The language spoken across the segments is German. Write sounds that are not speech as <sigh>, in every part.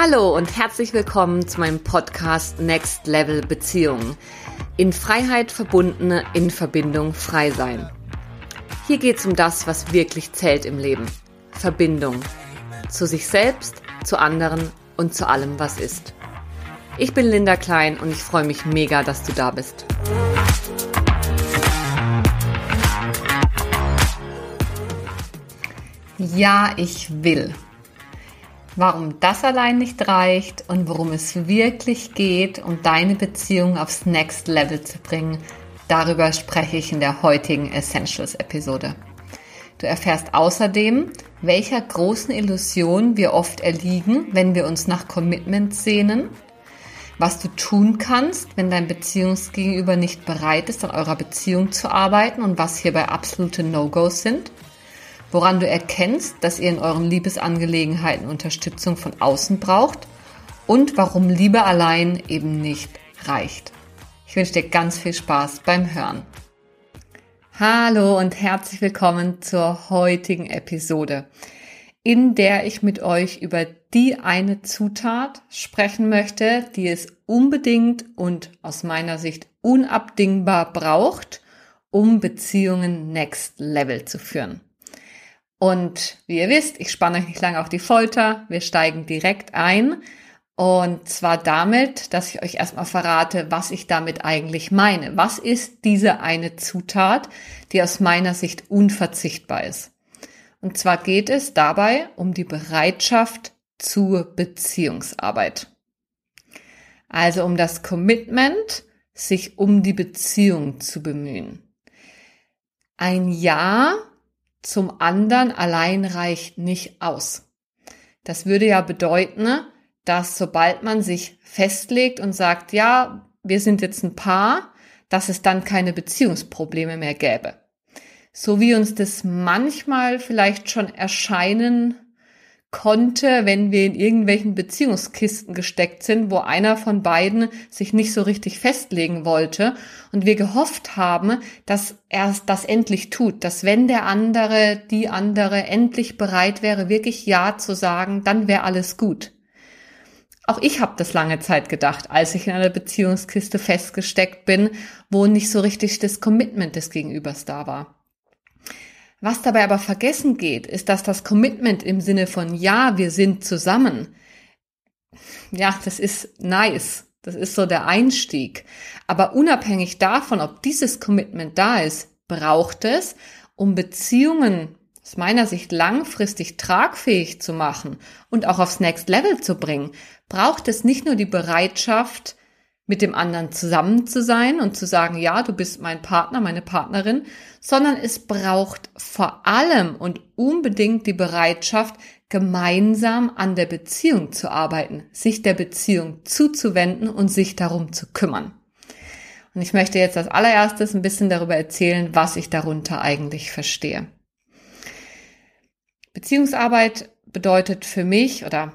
Hallo und herzlich willkommen zu meinem Podcast Next Level Beziehungen. In Freiheit verbundene, in Verbindung frei sein. Hier geht es um das, was wirklich zählt im Leben. Verbindung. Zu sich selbst, zu anderen und zu allem, was ist. Ich bin Linda Klein und ich freue mich mega, dass du da bist. Ja, ich will. Warum das allein nicht reicht und worum es wirklich geht, um deine Beziehung aufs Next Level zu bringen, darüber spreche ich in der heutigen Essentials-Episode. Du erfährst außerdem, welcher großen Illusion wir oft erliegen, wenn wir uns nach Commitment sehnen, was du tun kannst, wenn dein Beziehungsgegenüber nicht bereit ist, an eurer Beziehung zu arbeiten und was hierbei absolute No-Gos sind – woran du erkennst, dass ihr in euren Liebesangelegenheiten Unterstützung von außen braucht und warum Liebe allein eben nicht reicht. Ich wünsche dir ganz viel Spaß beim Hören. Hallo und herzlich willkommen zur heutigen Episode, in der ich mit euch über die eine Zutat sprechen möchte, die es unbedingt und aus meiner Sicht unabdingbar braucht, um Beziehungen next level zu führen. Und wie ihr wisst, ich spanne euch nicht lange auf die Folter. Wir steigen direkt ein. Und zwar damit, dass ich euch erstmal verrate, was ich damit eigentlich meine. Was ist diese eine Zutat, die aus meiner Sicht unverzichtbar ist? Und zwar geht es dabei um die Bereitschaft zur Beziehungsarbeit. Also um das Commitment, sich um die Beziehung zu bemühen. Ein Ja zum anderen allein reicht nicht aus. Das würde ja bedeuten, dass sobald man sich festlegt und sagt, ja, wir sind jetzt ein Paar, dass es dann keine Beziehungsprobleme mehr gäbe. So wie uns das manchmal vielleicht schon erscheinen konnte, wenn wir in irgendwelchen Beziehungskisten gesteckt sind, wo einer von beiden sich nicht so richtig festlegen wollte und wir gehofft haben, dass er das endlich tut, dass wenn der andere, die andere endlich bereit wäre, wirklich Ja zu sagen, dann wäre alles gut. Auch ich habe das lange Zeit gedacht, als ich in einer Beziehungskiste festgesteckt bin, wo nicht so richtig das Commitment des Gegenübers da war. Was dabei aber vergessen geht, ist, dass das Commitment im Sinne von Ja, wir sind zusammen, ja, das ist nice. Das ist so der Einstieg. Aber unabhängig davon, ob dieses Commitment da ist, braucht es, um Beziehungen aus meiner Sicht langfristig tragfähig zu machen und auch aufs Next Level zu bringen, braucht es nicht nur die Bereitschaft, mit dem anderen zusammen zu sein und zu sagen, ja, du bist mein Partner, meine Partnerin, sondern es braucht vor allem und unbedingt die Bereitschaft, gemeinsam an der Beziehung zu arbeiten, sich der Beziehung zuzuwenden und sich darum zu kümmern. Und ich möchte jetzt als allererstes ein bisschen darüber erzählen, was ich darunter eigentlich verstehe. Beziehungsarbeit bedeutet für mich oder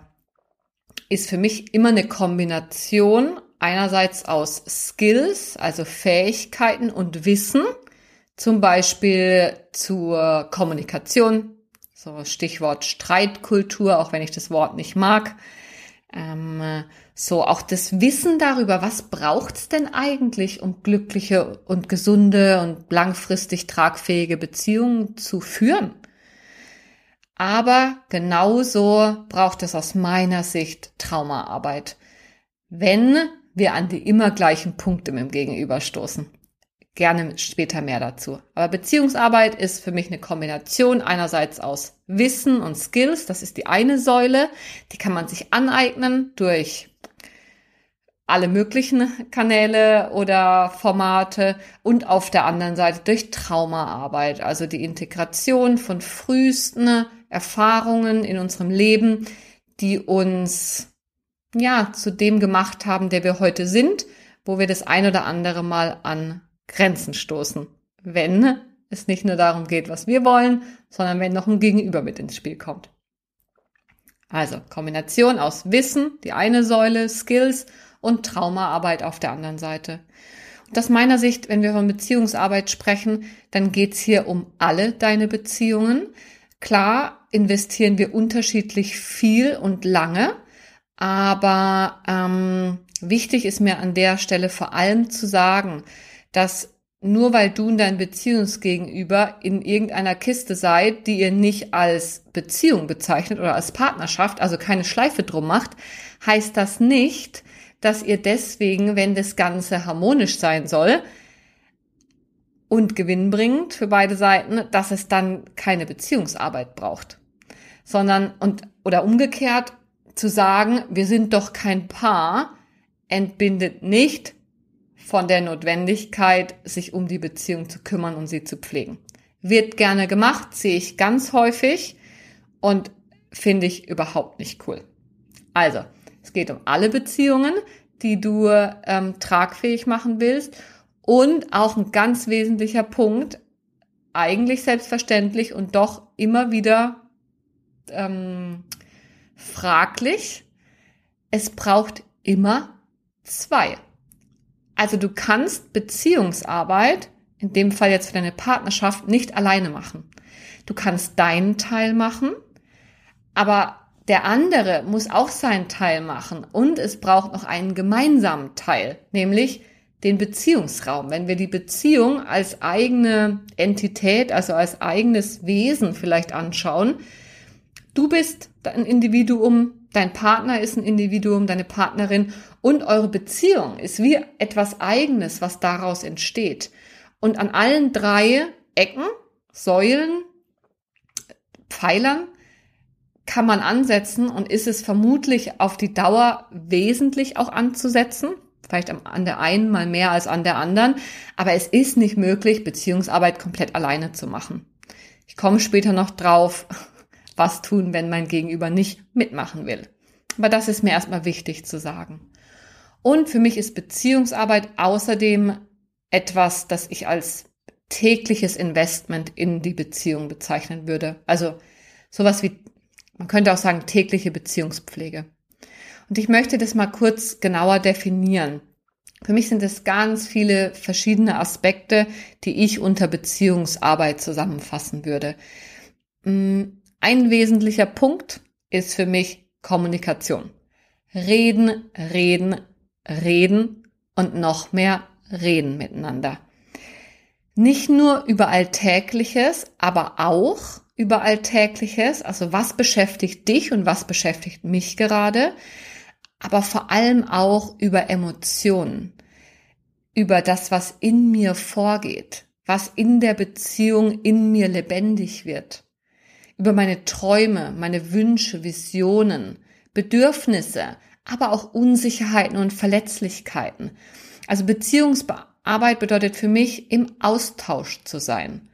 ist für mich immer eine Kombination einerseits aus Skills, also Fähigkeiten und Wissen, zum Beispiel zur Kommunikation, so Stichwort Streitkultur, auch wenn ich das Wort nicht mag. Ähm, so auch das Wissen darüber, was braucht's denn eigentlich, um glückliche und gesunde und langfristig tragfähige Beziehungen zu führen. Aber genauso braucht es aus meiner Sicht Traumaarbeit. Wenn wir an die immer gleichen Punkte mit dem Gegenüber stoßen. Gerne später mehr dazu. Aber Beziehungsarbeit ist für mich eine Kombination einerseits aus Wissen und Skills. Das ist die eine Säule. Die kann man sich aneignen durch alle möglichen Kanäle oder Formate und auf der anderen Seite durch Traumaarbeit, also die Integration von frühesten Erfahrungen in unserem Leben, die uns ja, zu dem gemacht haben, der wir heute sind, wo wir das ein oder andere Mal an Grenzen stoßen. Wenn es nicht nur darum geht, was wir wollen, sondern wenn noch ein Gegenüber mit ins Spiel kommt. Also Kombination aus Wissen, die eine Säule, Skills und Traumaarbeit auf der anderen Seite. Und aus meiner Sicht, wenn wir von Beziehungsarbeit sprechen, dann geht's hier um alle deine Beziehungen. Klar investieren wir unterschiedlich viel und lange Aber ähm, wichtig ist mir an der Stelle vor allem zu sagen, dass nur weil du und dein Beziehungsgegenüber in irgendeiner Kiste seid, die ihr nicht als Beziehung bezeichnet oder als Partnerschaft, also keine Schleife drum macht, heißt das nicht, dass ihr deswegen, wenn das Ganze harmonisch sein soll und gewinnbringend für beide Seiten, dass es dann keine Beziehungsarbeit braucht. Sondern, und, oder umgekehrt, zu sagen, wir sind doch kein Paar, entbindet nicht von der Notwendigkeit, sich um die Beziehung zu kümmern und sie zu pflegen. Wird gerne gemacht, sehe ich ganz häufig und finde ich überhaupt nicht cool. Also, es geht um alle Beziehungen, die du ähm, tragfähig machen willst und auch ein ganz wesentlicher Punkt, eigentlich selbstverständlich und doch immer wieder ähm, fraglich, es braucht immer zwei. Also du kannst Beziehungsarbeit, in dem Fall jetzt für deine Partnerschaft, nicht alleine machen. Du kannst deinen Teil machen, aber der andere muss auch seinen Teil machen und es braucht noch einen gemeinsamen Teil, nämlich den Beziehungsraum. Wenn wir die Beziehung als eigene Entität, also als eigenes Wesen vielleicht anschauen, du bist ein Individuum, dein Partner ist ein Individuum, deine Partnerin und eure Beziehung ist wie etwas Eigenes, was daraus entsteht. Und an allen drei Ecken, Säulen, Pfeilern kann man ansetzen und ist es vermutlich auf die Dauer wesentlich auch anzusetzen. Vielleicht an der einen mal mehr als an der anderen. Aber es ist nicht möglich, Beziehungsarbeit komplett alleine zu machen. Ich komme später noch drauf, was tun, wenn mein Gegenüber nicht mitmachen will. Aber das ist mir erstmal wichtig zu sagen. Und für mich ist Beziehungsarbeit außerdem etwas, das ich als tägliches Investment in die Beziehung bezeichnen würde. Also sowas wie, man könnte auch sagen, tägliche Beziehungspflege. Und ich möchte das mal kurz genauer definieren. Für mich sind es ganz viele verschiedene Aspekte, die ich unter Beziehungsarbeit zusammenfassen würde. Mm, ein wesentlicher Punkt ist für mich Kommunikation. Reden, reden, reden und noch mehr reden miteinander. Nicht nur über Alltägliches, aber auch über Alltägliches, also was beschäftigt dich und was beschäftigt mich gerade, aber vor allem auch über Emotionen, über das, was in mir vorgeht, was in der Beziehung in mir lebendig wird über meine Träume, meine Wünsche, Visionen, Bedürfnisse, aber auch Unsicherheiten und Verletzlichkeiten. Also Beziehungsarbeit bedeutet für mich, im Austausch zu sein.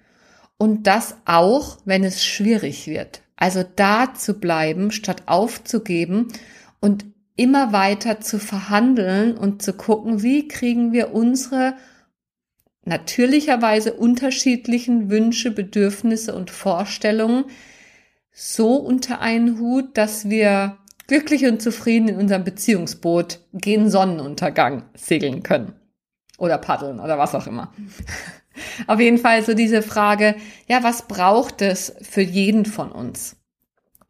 Und das auch, wenn es schwierig wird. Also da zu bleiben, statt aufzugeben und immer weiter zu verhandeln und zu gucken, wie kriegen wir unsere natürlicherweise unterschiedlichen Wünsche, Bedürfnisse und Vorstellungen so unter einen Hut, dass wir glücklich und zufrieden in unserem Beziehungsboot gegen Sonnenuntergang segeln können. Oder paddeln oder was auch immer. Auf jeden Fall so diese Frage, ja, was braucht es für jeden von uns,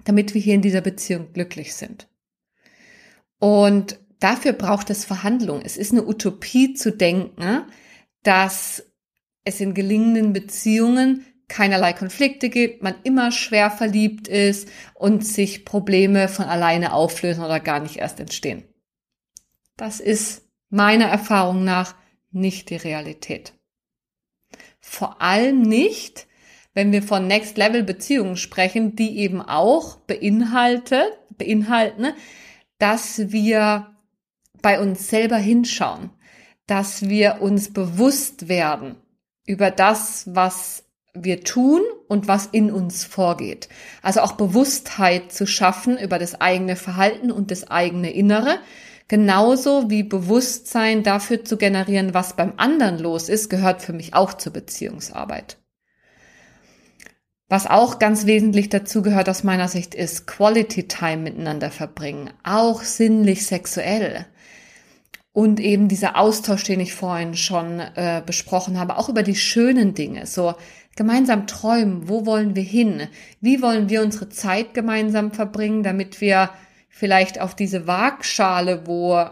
damit wir hier in dieser Beziehung glücklich sind? Und dafür braucht es Verhandlungen. Es ist eine Utopie zu denken, dass es in gelingenden Beziehungen keinerlei Konflikte gibt, man immer schwer verliebt ist und sich Probleme von alleine auflösen oder gar nicht erst entstehen. Das ist meiner Erfahrung nach nicht die Realität. Vor allem nicht, wenn wir von Next Level Beziehungen sprechen, die eben auch beinhalte, beinhalten, dass wir bei uns selber hinschauen, dass wir uns bewusst werden über das, was wir tun und was in uns vorgeht. Also auch Bewusstheit zu schaffen über das eigene Verhalten und das eigene Innere. Genauso wie Bewusstsein dafür zu generieren, was beim anderen los ist, gehört für mich auch zur Beziehungsarbeit. Was auch ganz wesentlich dazu gehört aus meiner Sicht ist Quality Time miteinander verbringen, auch sinnlich sexuell. Und eben dieser Austausch, den ich vorhin schon äh, besprochen habe, auch über die schönen Dinge, so gemeinsam träumen, wo wollen wir hin, wie wollen wir unsere Zeit gemeinsam verbringen, damit wir vielleicht auf diese Waagschale, wo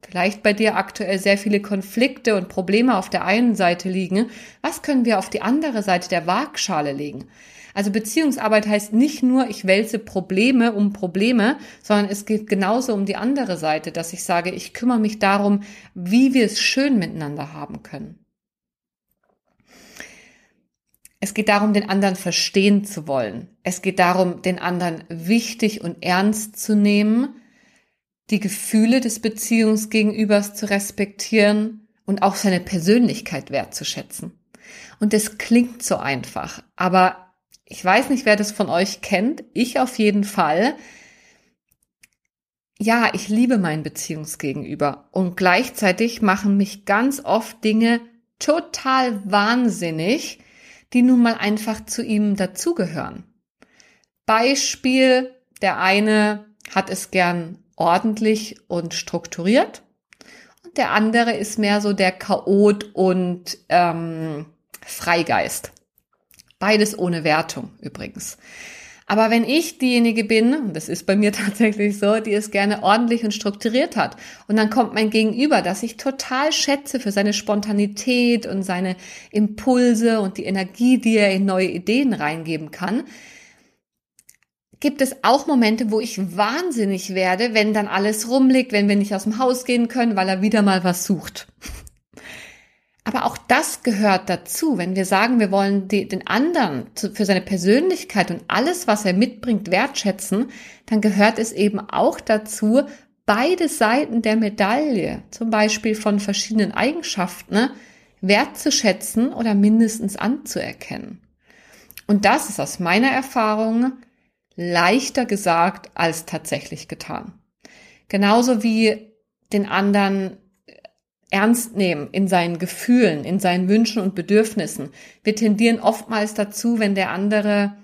vielleicht bei dir aktuell sehr viele Konflikte und Probleme auf der einen Seite liegen, was können wir auf die andere Seite der Waagschale legen? Also Beziehungsarbeit heißt nicht nur, ich wälze Probleme um Probleme, sondern es geht genauso um die andere Seite, dass ich sage, ich kümmere mich darum, wie wir es schön miteinander haben können. Es geht darum, den anderen verstehen zu wollen. Es geht darum, den anderen wichtig und ernst zu nehmen, die Gefühle des Beziehungsgegenübers zu respektieren und auch seine Persönlichkeit wertzuschätzen. Und das klingt so einfach, aber ich weiß nicht, wer das von euch kennt. Ich auf jeden Fall. Ja, ich liebe mein Beziehungsgegenüber und gleichzeitig machen mich ganz oft Dinge total wahnsinnig, die nun mal einfach zu ihm dazugehören. Beispiel, der eine hat es gern ordentlich und strukturiert und der andere ist mehr so der Chaot und ähm, Freigeist. Beides ohne Wertung übrigens. Aber wenn ich diejenige bin, und das ist bei mir <laughs> tatsächlich so, die es gerne ordentlich und strukturiert hat, und dann kommt mein Gegenüber, das ich total schätze für seine Spontanität und seine Impulse und die Energie, die er in neue Ideen reingeben kann, gibt es auch Momente, wo ich wahnsinnig werde, wenn dann alles rumliegt, wenn wir nicht aus dem Haus gehen können, weil er wieder mal was sucht. Aber auch das gehört dazu. Wenn wir sagen, wir wollen den anderen für seine Persönlichkeit und alles, was er mitbringt, wertschätzen, dann gehört es eben auch dazu, beide Seiten der Medaille, zum Beispiel von verschiedenen Eigenschaften, ne, wertzuschätzen oder mindestens anzuerkennen. Und das ist aus meiner Erfahrung leichter gesagt als tatsächlich getan. Genauso wie den anderen ernst nehmen in seinen Gefühlen, in seinen Wünschen und Bedürfnissen. Wir tendieren oftmals dazu, wenn der andere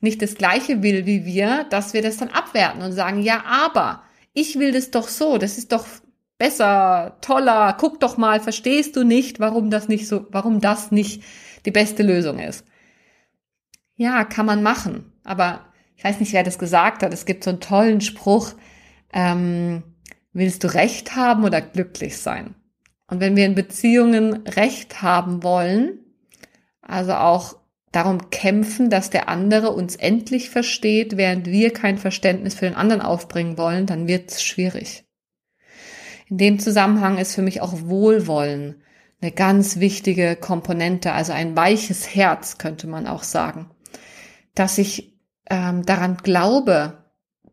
nicht das Gleiche will wie wir, dass wir das dann abwerten und sagen, ja, aber ich will das doch so, das ist doch besser, toller, guck doch mal, verstehst du nicht, warum das nicht so, warum das nicht die beste Lösung ist. Ja, kann man machen, aber ich weiß nicht, wer das gesagt hat. Es gibt so einen tollen Spruch, ähm, willst du Recht haben oder glücklich sein? Und wenn wir in Beziehungen Recht haben wollen, also auch darum kämpfen, dass der andere uns endlich versteht, während wir kein Verständnis für den anderen aufbringen wollen, dann wird es schwierig. In dem Zusammenhang ist für mich auch Wohlwollen eine ganz wichtige Komponente, also ein weiches Herz könnte man auch sagen, dass ich ähm, daran glaube,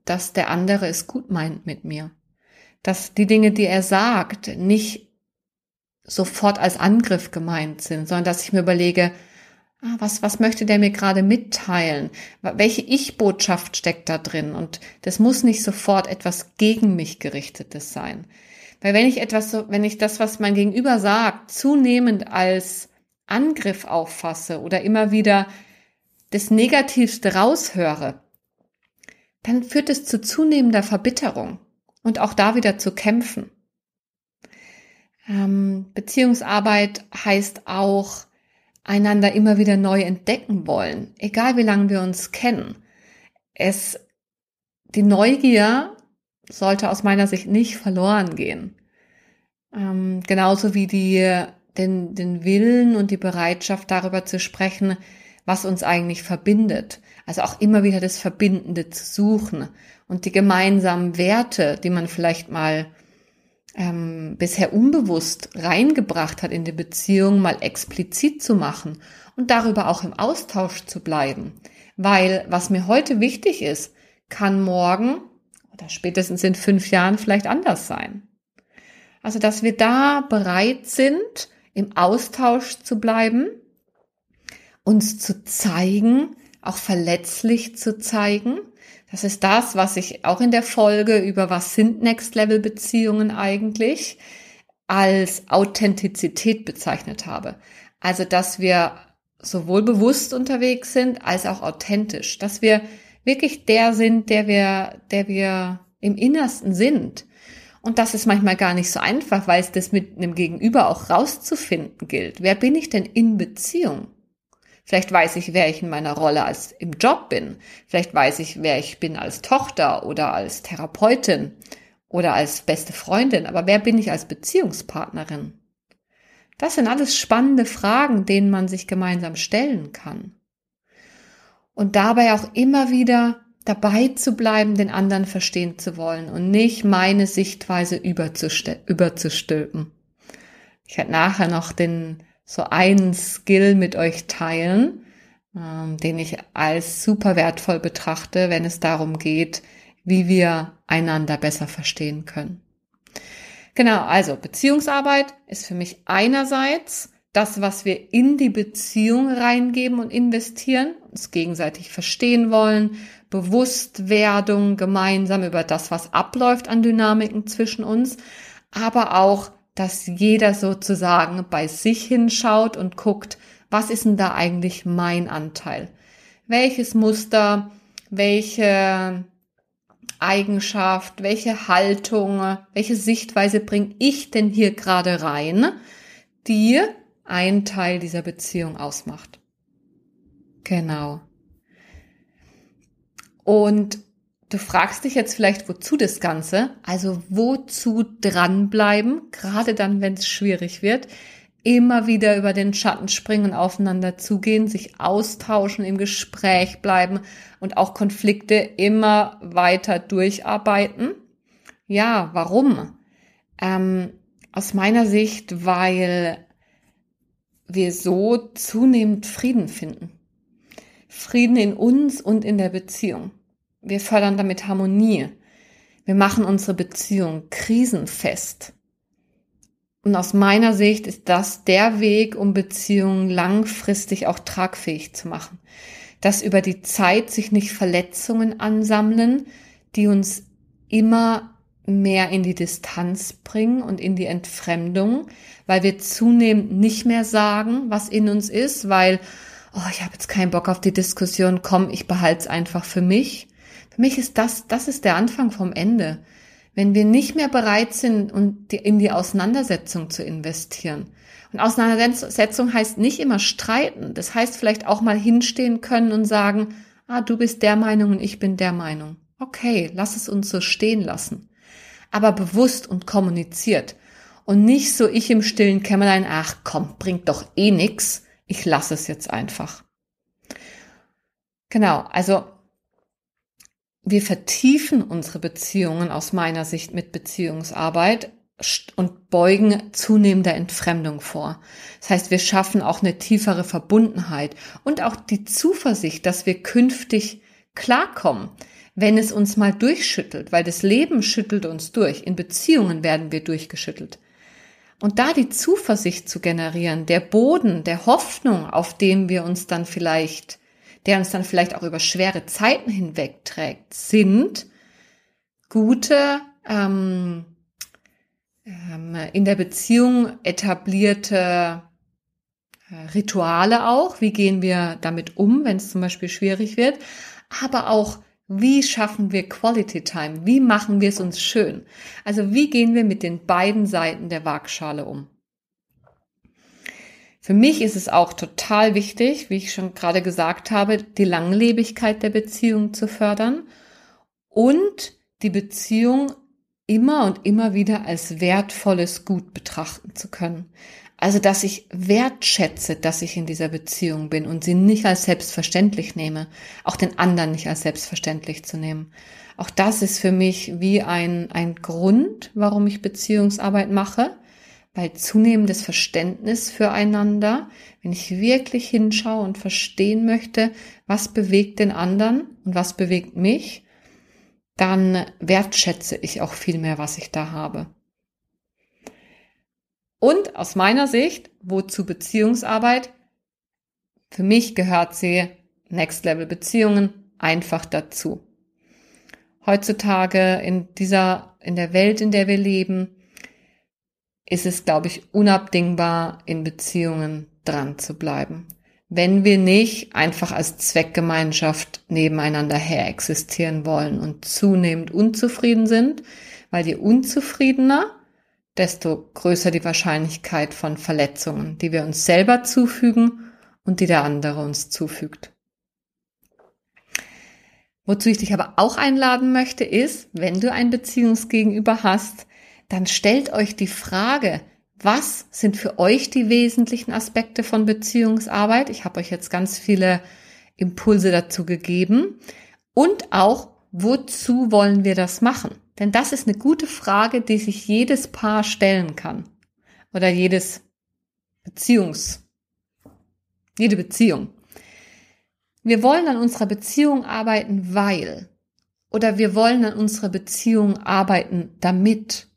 dass der andere es gut meint mit mir, dass die Dinge, die er sagt, nicht sofort als Angriff gemeint sind, sondern dass ich mir überlege, ah, was, was möchte der mir gerade mitteilen? Welche Ich-Botschaft steckt da drin? Und das muss nicht sofort etwas gegen mich gerichtetes sein. Weil wenn ich etwas wenn ich das, was mein Gegenüber sagt, zunehmend als Angriff auffasse oder immer wieder das Negativste raushöre, dann führt es zu zunehmender Verbitterung und auch da wieder zu kämpfen. Ähm, Beziehungsarbeit heißt auch, einander immer wieder neu entdecken wollen, egal wie lange wir uns kennen. Es, die Neugier sollte aus meiner Sicht nicht verloren gehen. Ähm, genauso wie die, den, den Willen und die Bereitschaft darüber zu sprechen, was uns eigentlich verbindet. Also auch immer wieder das Verbindende zu suchen und die gemeinsamen Werte, die man vielleicht mal ähm, bisher unbewusst reingebracht hat in die Beziehung, mal explizit zu machen und darüber auch im Austausch zu bleiben. Weil was mir heute wichtig ist, kann morgen oder spätestens in fünf Jahren vielleicht anders sein. Also, dass wir da bereit sind, im Austausch zu bleiben, uns zu zeigen, auch verletzlich zu zeigen das ist das, was ich auch in der Folge über was sind Next Level Beziehungen eigentlich als Authentizität bezeichnet habe. Also, dass wir sowohl bewusst unterwegs sind als auch authentisch, dass wir wirklich der sind, der wir, der wir im Innersten sind. Und das ist manchmal gar nicht so einfach, weil es das mit einem Gegenüber auch rauszufinden gilt. Wer bin ich denn in Beziehung? Vielleicht weiß ich, wer ich in meiner Rolle als im Job bin. Vielleicht weiß ich, wer ich bin als Tochter oder als Therapeutin oder als beste Freundin. Aber wer bin ich als Beziehungspartnerin? Das sind alles spannende Fragen, denen man sich gemeinsam stellen kann. Und dabei auch immer wieder dabei zu bleiben, den anderen verstehen zu wollen und nicht meine Sichtweise überzustülpen. Ich werde nachher noch den so einen Skill mit euch teilen, ähm, den ich als super wertvoll betrachte, wenn es darum geht, wie wir einander besser verstehen können. Genau, also Beziehungsarbeit ist für mich einerseits das, was wir in die Beziehung reingeben und investieren, uns gegenseitig verstehen wollen, Bewusstwerdung gemeinsam über das, was abläuft an Dynamiken zwischen uns, aber auch, dass jeder sozusagen bei sich hinschaut und guckt, was ist denn da eigentlich mein Anteil? Welches Muster, welche Eigenschaft, welche Haltung, welche Sichtweise bringe ich denn hier gerade rein, die ein Teil dieser Beziehung ausmacht. Genau. Und du fragst dich jetzt vielleicht, wozu das Ganze? Also wozu dranbleiben, gerade dann, wenn es schwierig wird, immer wieder über den Schatten springen, aufeinander zugehen, sich austauschen, im Gespräch bleiben und auch Konflikte immer weiter durcharbeiten. Ja, warum? Ähm, aus meiner Sicht, weil wir so zunehmend Frieden finden. Frieden in uns und in der Beziehung. Wir fördern damit Harmonie. Wir machen unsere Beziehung krisenfest. Und aus meiner Sicht ist das der Weg, um Beziehungen langfristig auch tragfähig zu machen. Dass über die Zeit sich nicht Verletzungen ansammeln, die uns immer mehr in die Distanz bringen und in die Entfremdung, weil wir zunehmend nicht mehr sagen, was in uns ist, weil, oh, ich habe jetzt keinen Bock auf die Diskussion, komm, ich behalte es einfach für mich. Für mich ist das, das ist der Anfang vom Ende. Wenn wir nicht mehr bereit sind, in die Auseinandersetzung zu investieren. Und Auseinandersetzung heißt nicht immer streiten. Das heißt vielleicht auch mal hinstehen können und sagen, ah, du bist der Meinung und ich bin der Meinung. Okay, lass es uns so stehen lassen aber bewusst und kommuniziert. Und nicht so ich im stillen Kämmerlein, ach komm, bringt doch eh nix, ich lasse es jetzt einfach. Genau, also wir vertiefen unsere Beziehungen aus meiner Sicht mit Beziehungsarbeit und beugen zunehmender Entfremdung vor. Das heißt, wir schaffen auch eine tiefere Verbundenheit und auch die Zuversicht, dass wir künftig klarkommen, wenn es uns mal durchschüttelt, weil das Leben schüttelt uns durch. In Beziehungen werden wir durchgeschüttelt. Und da die Zuversicht zu generieren, der Boden der Hoffnung, auf dem wir uns dann vielleicht, der uns dann vielleicht auch über schwere Zeiten hinweg trägt, sind gute, ähm, ähm, in der Beziehung etablierte äh, Rituale auch. Wie gehen wir damit um, wenn es zum Beispiel schwierig wird? Aber auch wie schaffen wir Quality Time? Wie machen wir es uns schön? Also wie gehen wir mit den beiden Seiten der Waagschale um? Für mich ist es auch total wichtig, wie ich schon gerade gesagt habe, die Langlebigkeit der Beziehung zu fördern und die Beziehung immer und immer wieder als wertvolles Gut betrachten zu können. Also, dass ich wertschätze, dass ich in dieser Beziehung bin und sie nicht als selbstverständlich nehme, auch den anderen nicht als selbstverständlich zu nehmen. Auch das ist für mich wie ein, ein Grund, warum ich Beziehungsarbeit mache, weil zunehmendes Verständnis füreinander, wenn ich wirklich hinschaue und verstehen möchte, was bewegt den anderen und was bewegt mich, dann wertschätze ich auch viel mehr, was ich da habe. Und aus meiner Sicht, wozu Beziehungsarbeit? Für mich gehört sie Next Level Beziehungen einfach dazu. Heutzutage in dieser, in der Welt, in der wir leben, ist es, glaube ich, unabdingbar, in Beziehungen dran zu bleiben. Wenn wir nicht einfach als Zweckgemeinschaft nebeneinander her existieren wollen und zunehmend unzufrieden sind, weil je unzufriedener, desto größer die Wahrscheinlichkeit von Verletzungen, die wir uns selber zufügen und die der andere uns zufügt. Wozu ich dich aber auch einladen möchte, ist, wenn du ein Beziehungsgegenüber hast, dann stellt euch die Frage, was sind für euch die wesentlichen Aspekte von Beziehungsarbeit? Ich habe euch jetzt ganz viele Impulse dazu gegeben. Und auch, wozu wollen wir das machen? Denn das ist eine gute Frage, die sich jedes Paar stellen kann. Oder jedes Beziehungs, jede Beziehung. Wir wollen an unserer Beziehung arbeiten, weil. Oder wir wollen an unserer Beziehung arbeiten, damit.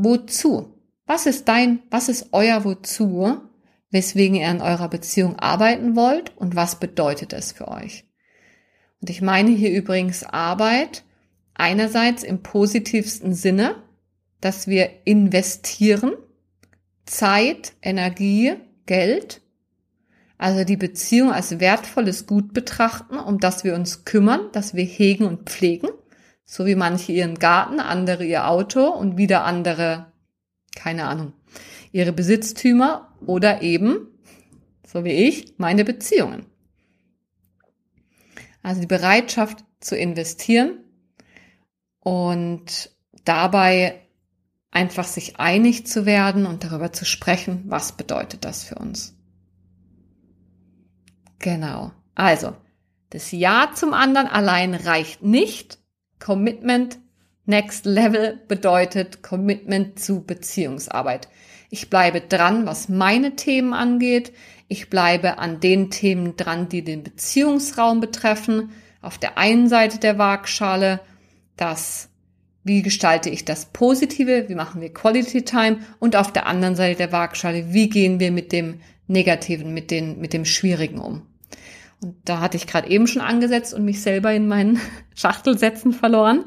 Wozu? Was ist dein, was ist euer Wozu, weswegen ihr an eurer Beziehung arbeiten wollt und was bedeutet es für euch? Und ich meine hier übrigens Arbeit einerseits im positivsten Sinne, dass wir investieren, Zeit, Energie, Geld, also die Beziehung als wertvolles Gut betrachten, um das wir uns kümmern, dass wir hegen und pflegen, so wie manche ihren Garten, andere ihr Auto und wieder andere keine Ahnung, ihre Besitztümer oder eben, so wie ich, meine Beziehungen. Also die Bereitschaft zu investieren und dabei einfach sich einig zu werden und darüber zu sprechen, was bedeutet das für uns. Genau. Also, das Ja zum anderen allein reicht nicht. Commitment Next Level bedeutet Commitment zu Beziehungsarbeit. Ich bleibe dran, was meine Themen angeht. Ich bleibe an den Themen dran, die den Beziehungsraum betreffen. Auf der einen Seite der Waagschale das, wie gestalte ich das Positive, wie machen wir Quality Time und auf der anderen Seite der Waagschale, wie gehen wir mit dem Negativen, mit, den, mit dem Schwierigen um. Und da hatte ich gerade eben schon angesetzt und mich selber in meinen <laughs> Schachtelsätzen verloren.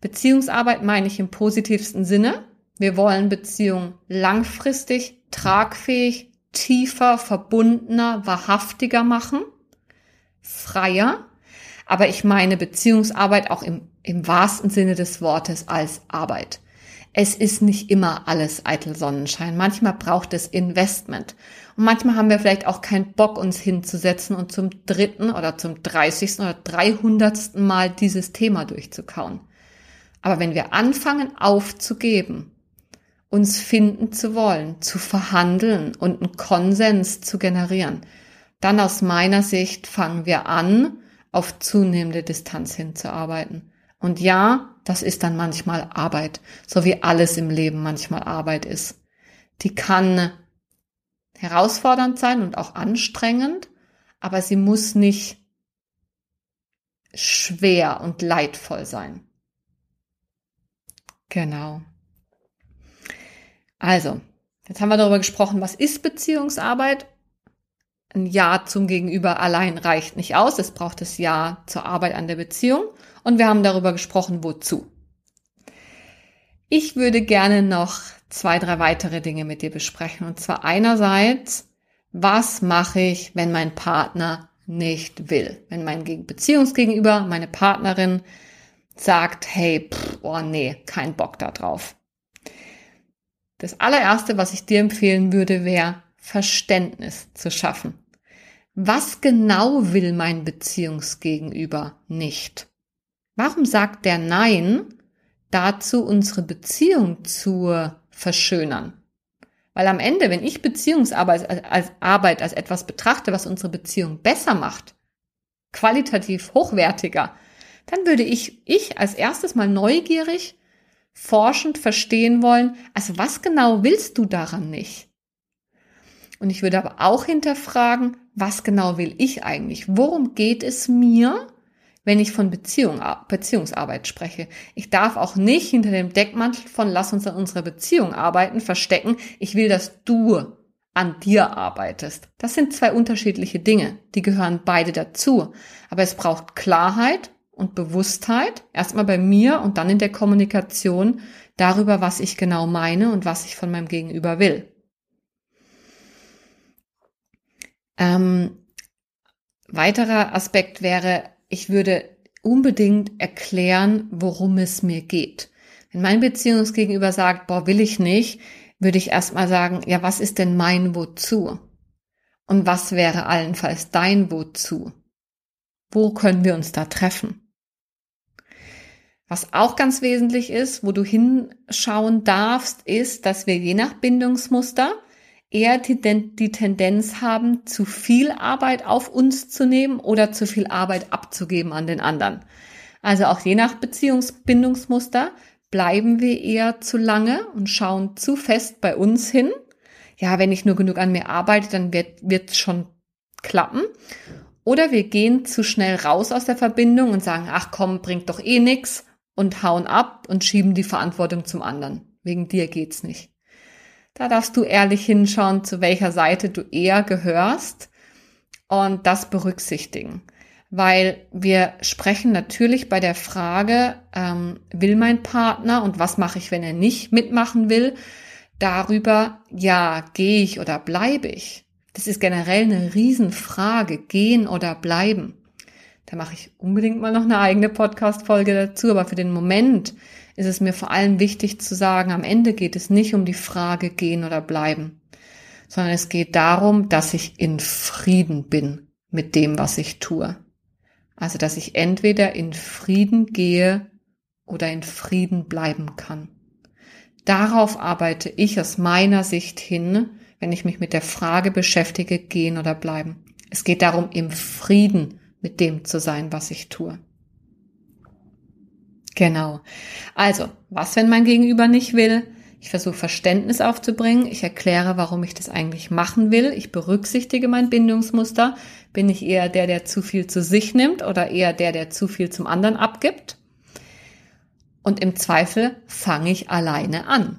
Beziehungsarbeit meine ich im positivsten Sinne. Wir wollen Beziehungen langfristig, tragfähig, tiefer, verbundener, wahrhaftiger machen, freier. Aber ich meine Beziehungsarbeit auch im, im wahrsten Sinne des Wortes als Arbeit. Es ist nicht immer alles eitel Sonnenschein. Manchmal braucht es Investment. Und manchmal haben wir vielleicht auch keinen Bock, uns hinzusetzen und zum dritten oder zum dreißigsten oder dreihundertsten Mal dieses Thema durchzukauen. Aber wenn wir anfangen aufzugeben, uns finden zu wollen, zu verhandeln und einen Konsens zu generieren, dann aus meiner Sicht fangen wir an, auf zunehmende Distanz hinzuarbeiten. Und ja, das ist dann manchmal Arbeit, so wie alles im Leben manchmal Arbeit ist. Die kann herausfordernd sein und auch anstrengend, aber sie muss nicht schwer und leidvoll sein. Genau. Also, jetzt haben wir darüber gesprochen, was ist Beziehungsarbeit? Ein Ja zum Gegenüber allein reicht nicht aus. Es braucht das Ja zur Arbeit an der Beziehung. Und wir haben darüber gesprochen, wozu. Ich würde gerne noch zwei, drei weitere Dinge mit dir besprechen. Und zwar einerseits, was mache ich, wenn mein Partner nicht will? Wenn mein Beziehungsgegenüber, meine Partnerin sagt, hey, pff, oh nee, kein Bock da drauf. Das allererste, was ich dir empfehlen würde, wäre Verständnis zu schaffen. Was genau will mein Beziehungsgegenüber nicht? Warum sagt der Nein dazu, unsere Beziehung zu verschönern? Weil am Ende, wenn ich Beziehungsarbeit als, Arbeit als etwas betrachte, was unsere Beziehung besser macht, qualitativ hochwertiger, dann würde ich, ich als erstes mal neugierig, forschend verstehen wollen, also was genau willst du daran nicht? Und ich würde aber auch hinterfragen, was genau will ich eigentlich? Worum geht es mir, wenn ich von Beziehung, Beziehungsarbeit spreche? Ich darf auch nicht hinter dem Deckmantel von lass uns an unserer Beziehung arbeiten verstecken. Ich will, dass du an dir arbeitest. Das sind zwei unterschiedliche Dinge. Die gehören beide dazu. Aber es braucht Klarheit und Bewusstheit, erstmal bei mir und dann in der Kommunikation darüber, was ich genau meine und was ich von meinem Gegenüber will. Ähm, weiterer Aspekt wäre, ich würde unbedingt erklären, worum es mir geht. Wenn mein Beziehungsgegenüber sagt, boah, will ich nicht, würde ich erstmal sagen, ja, was ist denn mein Wozu? Und was wäre allenfalls dein Wozu? Wo können wir uns da treffen? Was auch ganz wesentlich ist, wo du hinschauen darfst, ist, dass wir je nach Bindungsmuster eher die, die, Tendenz haben, zu viel Arbeit auf uns zu nehmen oder zu viel Arbeit abzugeben an den anderen. Also auch je nach Beziehungsbindungsmuster bleiben wir eher zu lange und schauen zu fest bei uns hin. Ja, wenn ich nur genug an mir arbeite, dann wird es schon klappen. Oder wir gehen zu schnell raus aus der Verbindung und sagen, ach komm, bringt doch eh nix und hauen ab und schieben die Verantwortung zum anderen. Wegen dir geht's nicht. Da darfst du ehrlich hinschauen, zu welcher Seite du eher gehörst und das berücksichtigen. Weil wir sprechen natürlich bei der Frage, ähm, will mein Partner und was mache ich, wenn er nicht mitmachen will, darüber, ja, gehe ich oder bleibe ich. Das ist generell eine Riesenfrage, gehen oder bleiben. Da mache ich unbedingt mal noch eine eigene Podcast-Folge dazu. Aber für den Moment ist es mir vor allem wichtig zu sagen, am Ende geht es nicht um die Frage gehen oder bleiben, sondern es geht darum, dass ich in Frieden bin mit dem, was ich tue. Also, dass ich entweder in Frieden gehe oder in Frieden bleiben kann. Darauf arbeite ich aus meiner Sicht hin, wenn ich mich mit der Frage beschäftige, gehen oder bleiben. Es geht darum, im Frieden mit dem zu sein, was ich tue. Genau. Also, was, wenn mein Gegenüber nicht will? Ich versuche Verständnis aufzubringen. Ich erkläre, warum ich das eigentlich machen will. Ich berücksichtige mein Bindungsmuster. Bin ich eher der, der zu viel zu sich nimmt oder eher der, der zu viel zum anderen abgibt? Und im Zweifel fange ich alleine an.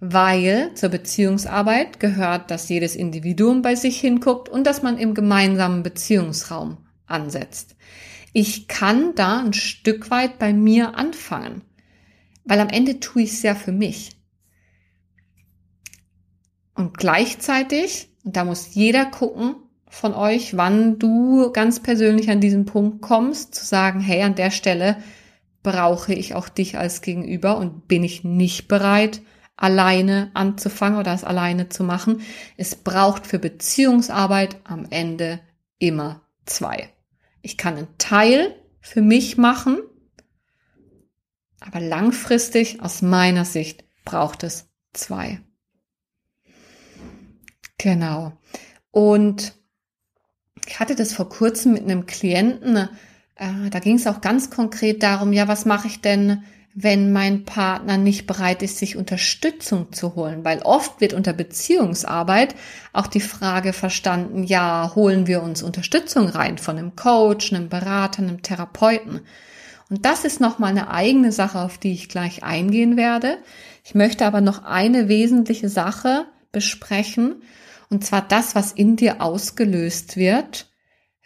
Weil zur Beziehungsarbeit gehört, dass jedes Individuum bei sich hinguckt und dass man im gemeinsamen Beziehungsraum ansetzt. Ich kann da ein Stück weit bei mir anfangen, weil am Ende tue ich es ja für mich. Und gleichzeitig, und da muss jeder gucken von euch, wann du ganz persönlich an diesen Punkt kommst, zu sagen, hey, an der Stelle brauche ich auch dich als Gegenüber und bin ich nicht bereit, alleine anzufangen oder es alleine zu machen. Es braucht für Beziehungsarbeit am Ende immer zwei. Ich kann einen Teil für mich machen, aber langfristig aus meiner Sicht braucht es zwei. Genau. Und ich hatte das vor kurzem mit einem Klienten, äh, da ging es auch ganz konkret darum, ja, was mache ich denn, wenn mein Partner nicht bereit ist, sich Unterstützung zu holen. Weil oft wird unter Beziehungsarbeit auch die Frage verstanden, ja, holen wir uns Unterstützung rein von einem Coach, einem Berater, einem Therapeuten. Und das ist nochmal eine eigene Sache, auf die ich gleich eingehen werde. Ich möchte aber noch eine wesentliche Sache besprechen, und zwar das, was in dir ausgelöst wird,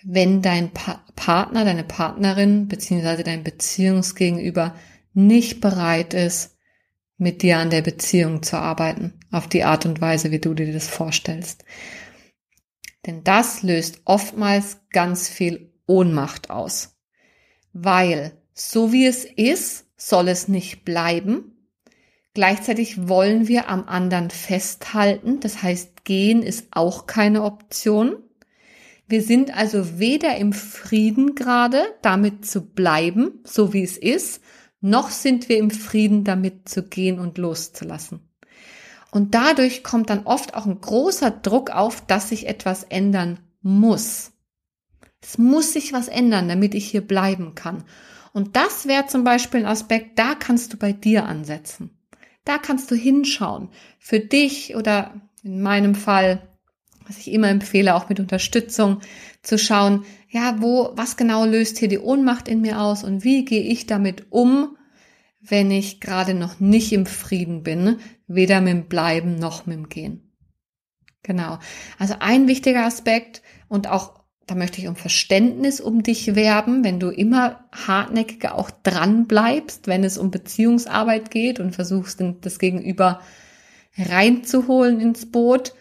wenn dein pa Partner, deine Partnerin beziehungsweise dein Beziehungsgegenüber nicht bereit ist, mit dir an der Beziehung zu arbeiten, auf die Art und Weise, wie du dir das vorstellst. Denn das löst oftmals ganz viel Ohnmacht aus. Weil so wie es ist, soll es nicht bleiben. Gleichzeitig wollen wir am anderen festhalten. Das heißt, gehen ist auch keine Option. Wir sind also weder im Frieden gerade, damit zu bleiben, so wie es ist, noch sind wir im Frieden damit zu gehen und loszulassen. Und dadurch kommt dann oft auch ein großer Druck auf, dass sich etwas ändern muss. Es muss sich was ändern, damit ich hier bleiben kann. Und das wäre zum Beispiel ein Aspekt, da kannst du bei dir ansetzen. Da kannst du hinschauen. Für dich oder in meinem Fall, was ich immer empfehle, auch mit Unterstützung, zu schauen, ja, wo, was genau löst hier die Ohnmacht in mir aus und wie gehe ich damit um, wenn ich gerade noch nicht im Frieden bin, weder mit dem Bleiben noch mit dem Gehen. Genau. Also ein wichtiger Aspekt und auch da möchte ich um Verständnis um dich werben, wenn du immer hartnäckiger auch dran bleibst, wenn es um Beziehungsarbeit geht und versuchst, das Gegenüber reinzuholen ins Boot.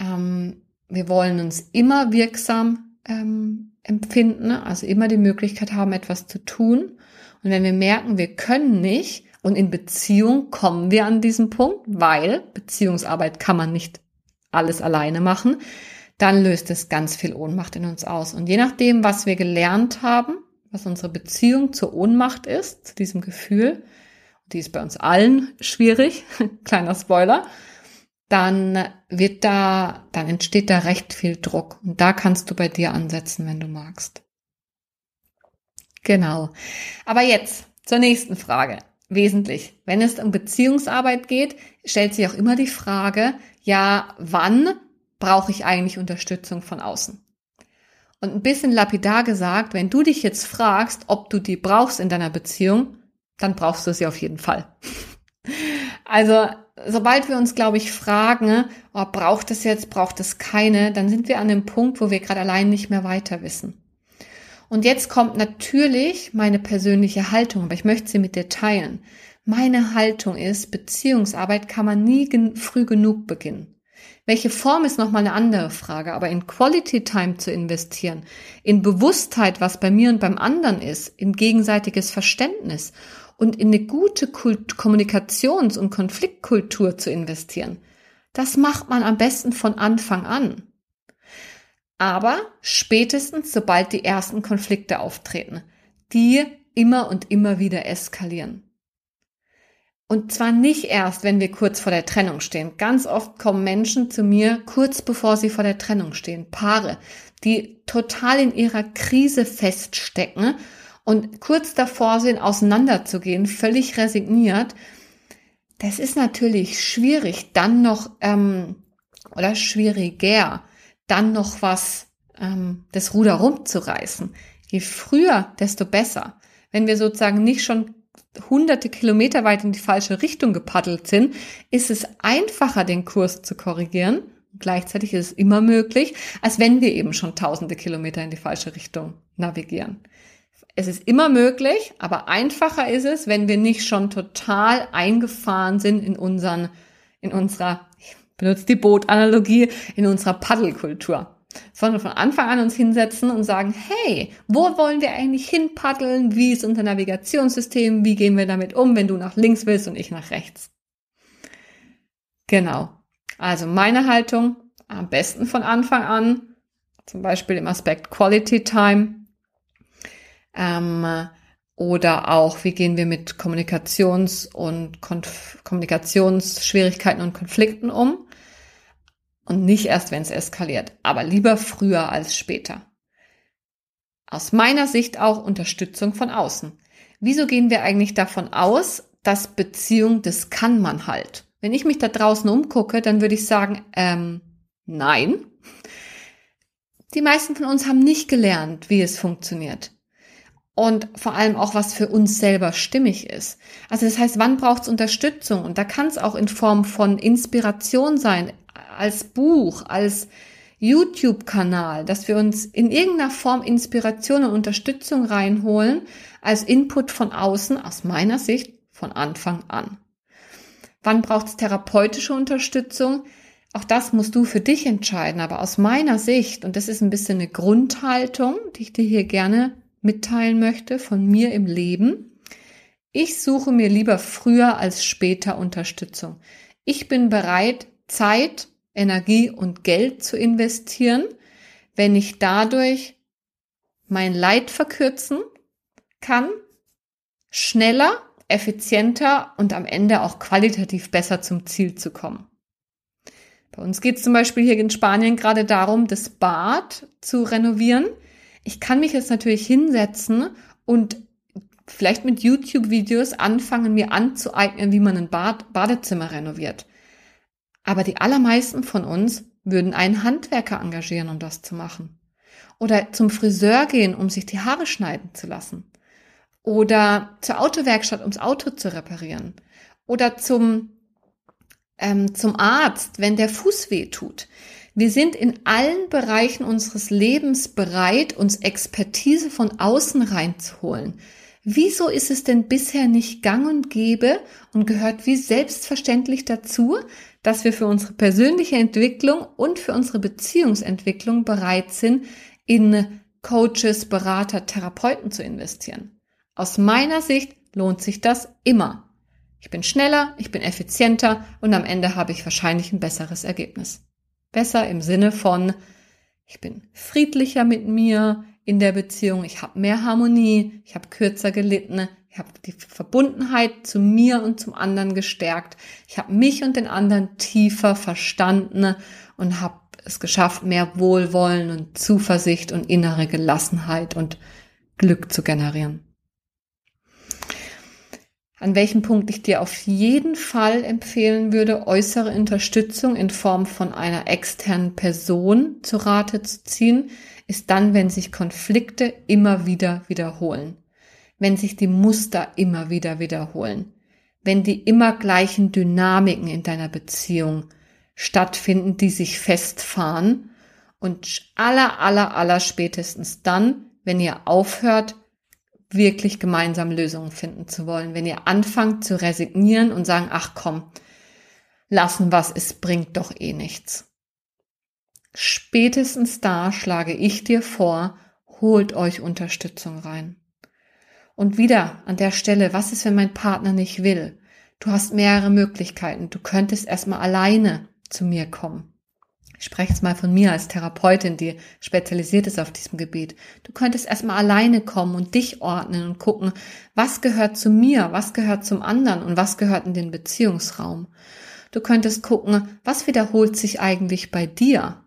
Ähm, wir wollen uns immer wirksam ähm, empfinden, also immer die Möglichkeit haben, etwas zu tun. Und wenn wir merken, wir können nicht, und in Beziehung kommen wir an diesen Punkt, weil Beziehungsarbeit kann man nicht alles alleine machen, dann löst es ganz viel Ohnmacht in uns aus. Und je nachdem, was wir gelernt haben, was unsere Beziehung zur Ohnmacht ist, zu diesem Gefühl, die ist bei uns allen schwierig, <laughs> kleiner Spoiler, dann wird da, dann entsteht da recht viel Druck. Und da kannst du bei dir ansetzen, wenn du magst. Genau. Aber jetzt zur nächsten Frage. Wesentlich. Wenn es um Beziehungsarbeit geht, stellt sich auch immer die Frage, ja, wann brauche ich eigentlich Unterstützung von außen? Und ein bisschen lapidar gesagt, wenn du dich jetzt fragst, ob du die brauchst in deiner Beziehung, dann brauchst du sie auf jeden Fall. <laughs> Also, sobald wir uns, glaube ich, fragen, oh, braucht es jetzt, braucht es keine, dann sind wir an dem Punkt, wo wir gerade allein nicht mehr weiter wissen. Und jetzt kommt natürlich meine persönliche Haltung, aber ich möchte sie mit dir teilen. Meine Haltung ist, Beziehungsarbeit kann man nie gen früh genug beginnen. Welche Form ist nochmal eine andere Frage, aber in Quality Time zu investieren, in Bewusstheit, was bei mir und beim anderen ist, in gegenseitiges Verständnis und in eine gute Kult Kommunikations- und Konfliktkultur zu investieren, das macht man am besten von Anfang an. Aber spätestens, sobald die ersten Konflikte auftreten, die immer und immer wieder eskalieren. Und zwar nicht erst, wenn wir kurz vor der Trennung stehen. Ganz oft kommen Menschen zu mir kurz bevor sie vor der Trennung stehen. Paare, die total in ihrer Krise feststecken und kurz davor sind, auseinanderzugehen, völlig resigniert. Das ist natürlich schwierig, dann noch, ähm, oder schwieriger, dann noch was, ähm, das Ruder rumzureißen. Je früher, desto besser. Wenn wir sozusagen nicht schon hunderte Kilometer weit in die falsche Richtung gepaddelt sind, ist es einfacher, den Kurs zu korrigieren. Gleichzeitig ist es immer möglich, als wenn wir eben schon tausende Kilometer in die falsche Richtung navigieren. Es ist immer möglich, aber einfacher ist es, wenn wir nicht schon total eingefahren sind in unseren, in unserer, ich benutze die Bootanalogie, in unserer Paddelkultur sondern von Anfang an uns hinsetzen und sagen, hey, wo wollen wir eigentlich hinpaddeln? Wie ist unser Navigationssystem? Wie gehen wir damit um, wenn du nach links willst und ich nach rechts? Genau. Also meine Haltung am besten von Anfang an, zum Beispiel im Aspekt Quality Time ähm, oder auch, wie gehen wir mit Kommunikations- und Konf Kommunikationsschwierigkeiten und Konflikten um und nicht erst, wenn es eskaliert, aber lieber früher als später. Aus meiner Sicht auch Unterstützung von außen. Wieso gehen wir eigentlich davon aus, dass Beziehung, das kann man halt? Wenn ich mich da draußen umgucke, dann würde ich sagen, ähm, nein. Die meisten von uns haben nicht gelernt, wie es funktioniert. Und vor allem auch, was für uns selber stimmig ist. Also das heißt, wann braucht es Unterstützung? Und da kann es auch in Form von Inspiration sein, als Buch, als YouTube-Kanal, dass wir uns in irgendeiner Form Inspiration und Unterstützung reinholen, als Input von außen, aus meiner Sicht, von Anfang an. Wann braucht es therapeutische Unterstützung? Auch das musst du für dich entscheiden. Aber aus meiner Sicht, und das ist ein bisschen eine Grundhaltung, die ich dir hier gerne mitteilen möchte, von mir im Leben, ich suche mir lieber früher als später Unterstützung. Ich bin bereit, Zeit Energie und Geld zu investieren, wenn ich dadurch mein Leid verkürzen kann, schneller, effizienter und am Ende auch qualitativ besser zum Ziel zu kommen. Bei uns geht es zum Beispiel hier in Spanien gerade darum, das Bad zu renovieren. Ich kann mich jetzt natürlich hinsetzen und vielleicht mit YouTube-Videos anfangen, mir anzueignen, wie man ein Bad Badezimmer renoviert. Aber die allermeisten von uns würden einen Handwerker engagieren, um das zu machen. Oder zum Friseur gehen, um sich die Haare schneiden zu lassen. Oder zur Autowerkstatt, ums Auto zu reparieren. Oder zum, ähm, zum Arzt, wenn der Fuß weh tut. Wir sind in allen Bereichen unseres Lebens bereit, uns Expertise von außen reinzuholen. Wieso ist es denn bisher nicht gang und gäbe und gehört wie selbstverständlich dazu, dass wir für unsere persönliche Entwicklung und für unsere Beziehungsentwicklung bereit sind, in Coaches, Berater, Therapeuten zu investieren. Aus meiner Sicht lohnt sich das immer. Ich bin schneller, ich bin effizienter und am Ende habe ich wahrscheinlich ein besseres Ergebnis. Besser im Sinne von ich bin friedlicher mit mir in der Beziehung, ich habe mehr Harmonie, ich habe kürzer gelitten, ich habe die Verbundenheit zu mir und zum anderen gestärkt, ich habe mich und den anderen tiefer verstanden und habe es geschafft, mehr Wohlwollen und Zuversicht und innere Gelassenheit und Glück zu generieren. An welchem Punkt ich dir auf jeden Fall empfehlen würde, äußere Unterstützung in Form von einer externen Person zu Rate zu ziehen, ist dann, wenn sich Konflikte immer wieder wiederholen. Wenn sich die Muster immer wieder wiederholen. Wenn die immer gleichen Dynamiken in deiner Beziehung stattfinden, die sich festfahren und aller, aller, aller spätestens dann, wenn ihr aufhört, wirklich gemeinsam Lösungen finden zu wollen. Wenn ihr anfangt zu resignieren und sagen, ach komm, lassen was, es bringt doch eh nichts. Spätestens da schlage ich dir vor, holt euch Unterstützung rein. Und wieder an der Stelle, was ist, wenn mein Partner nicht will? Du hast mehrere Möglichkeiten. Du könntest erstmal alleine zu mir kommen. Ich spreche jetzt mal von mir als Therapeutin, die spezialisiert ist auf diesem Gebiet. Du könntest erstmal alleine kommen und dich ordnen und gucken, was gehört zu mir, was gehört zum anderen und was gehört in den Beziehungsraum. Du könntest gucken, was wiederholt sich eigentlich bei dir.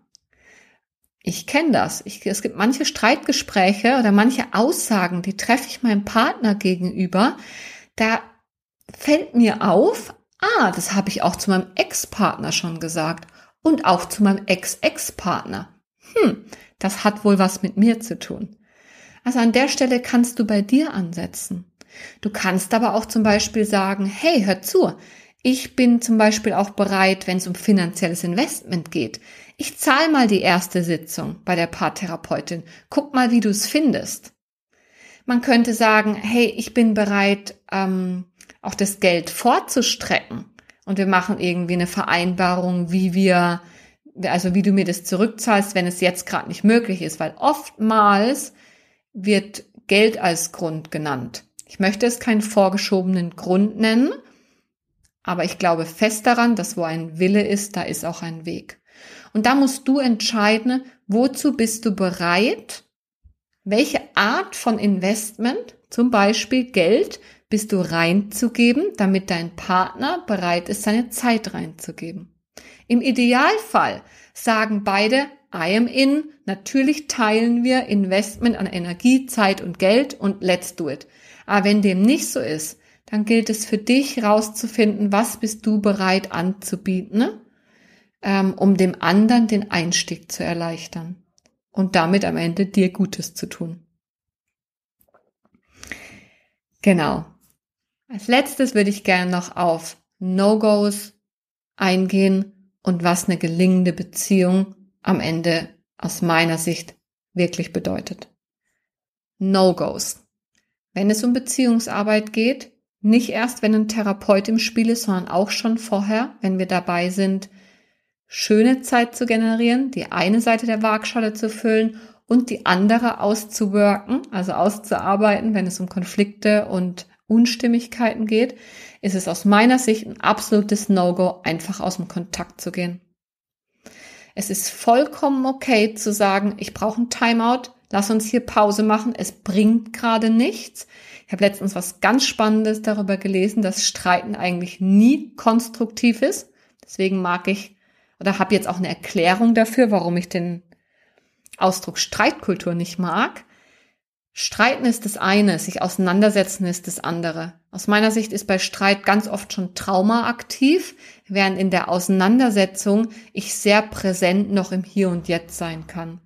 Ich kenne das. Ich, es gibt manche Streitgespräche oder manche Aussagen, die treffe ich meinem Partner gegenüber. Da fällt mir auf, ah, das habe ich auch zu meinem Ex-Partner schon gesagt und auch zu meinem Ex-Ex-Partner. Hm, das hat wohl was mit mir zu tun. Also an der Stelle kannst du bei dir ansetzen. Du kannst aber auch zum Beispiel sagen, hey, hör zu, ich bin zum Beispiel auch bereit, wenn es um finanzielles Investment geht. Ich zahle mal die erste Sitzung bei der Paartherapeutin. Guck mal, wie du es findest. Man könnte sagen, hey, ich bin bereit, ähm, auch das Geld vorzustrecken und wir machen irgendwie eine Vereinbarung, wie wir, also wie du mir das zurückzahlst, wenn es jetzt gerade nicht möglich ist, weil oftmals wird Geld als Grund genannt. Ich möchte es keinen vorgeschobenen Grund nennen, aber ich glaube fest daran, dass wo ein Wille ist, da ist auch ein Weg. Und da musst du entscheiden, wozu bist du bereit, welche Art von Investment, zum Beispiel Geld, bist du reinzugeben, damit dein Partner bereit ist, seine Zeit reinzugeben. Im Idealfall sagen beide, I am in, natürlich teilen wir Investment an Energie, Zeit und Geld und let's do it. Aber wenn dem nicht so ist, dann gilt es für dich rauszufinden, was bist du bereit anzubieten, ähm, um dem anderen den Einstieg zu erleichtern und damit am Ende dir Gutes zu tun. Genau. Als letztes würde ich gerne noch auf No-Gos eingehen und was eine gelingende Beziehung am Ende aus meiner Sicht wirklich bedeutet. No-Gos. Wenn es um Beziehungsarbeit geht, nicht erst, wenn ein Therapeut im Spiel ist, sondern auch schon vorher, wenn wir dabei sind, schöne Zeit zu generieren, die eine Seite der Waagschale zu füllen und die andere auszuworken, also auszuarbeiten, wenn es um Konflikte und Unstimmigkeiten geht, ist es aus meiner Sicht ein absolutes No-Go, einfach aus dem Kontakt zu gehen. Es ist vollkommen okay zu sagen, ich brauche ein Timeout, lass uns hier Pause machen, es bringt gerade nichts. Ich habe letztens was ganz Spannendes darüber gelesen, dass Streiten eigentlich nie konstruktiv ist. Deswegen mag ich oder habe jetzt auch eine Erklärung dafür, warum ich den Ausdruck Streitkultur nicht mag. Streiten ist das eine, sich auseinandersetzen ist das andere. Aus meiner Sicht ist bei Streit ganz oft schon Trauma aktiv, während in der Auseinandersetzung ich sehr präsent noch im Hier und Jetzt sein kann.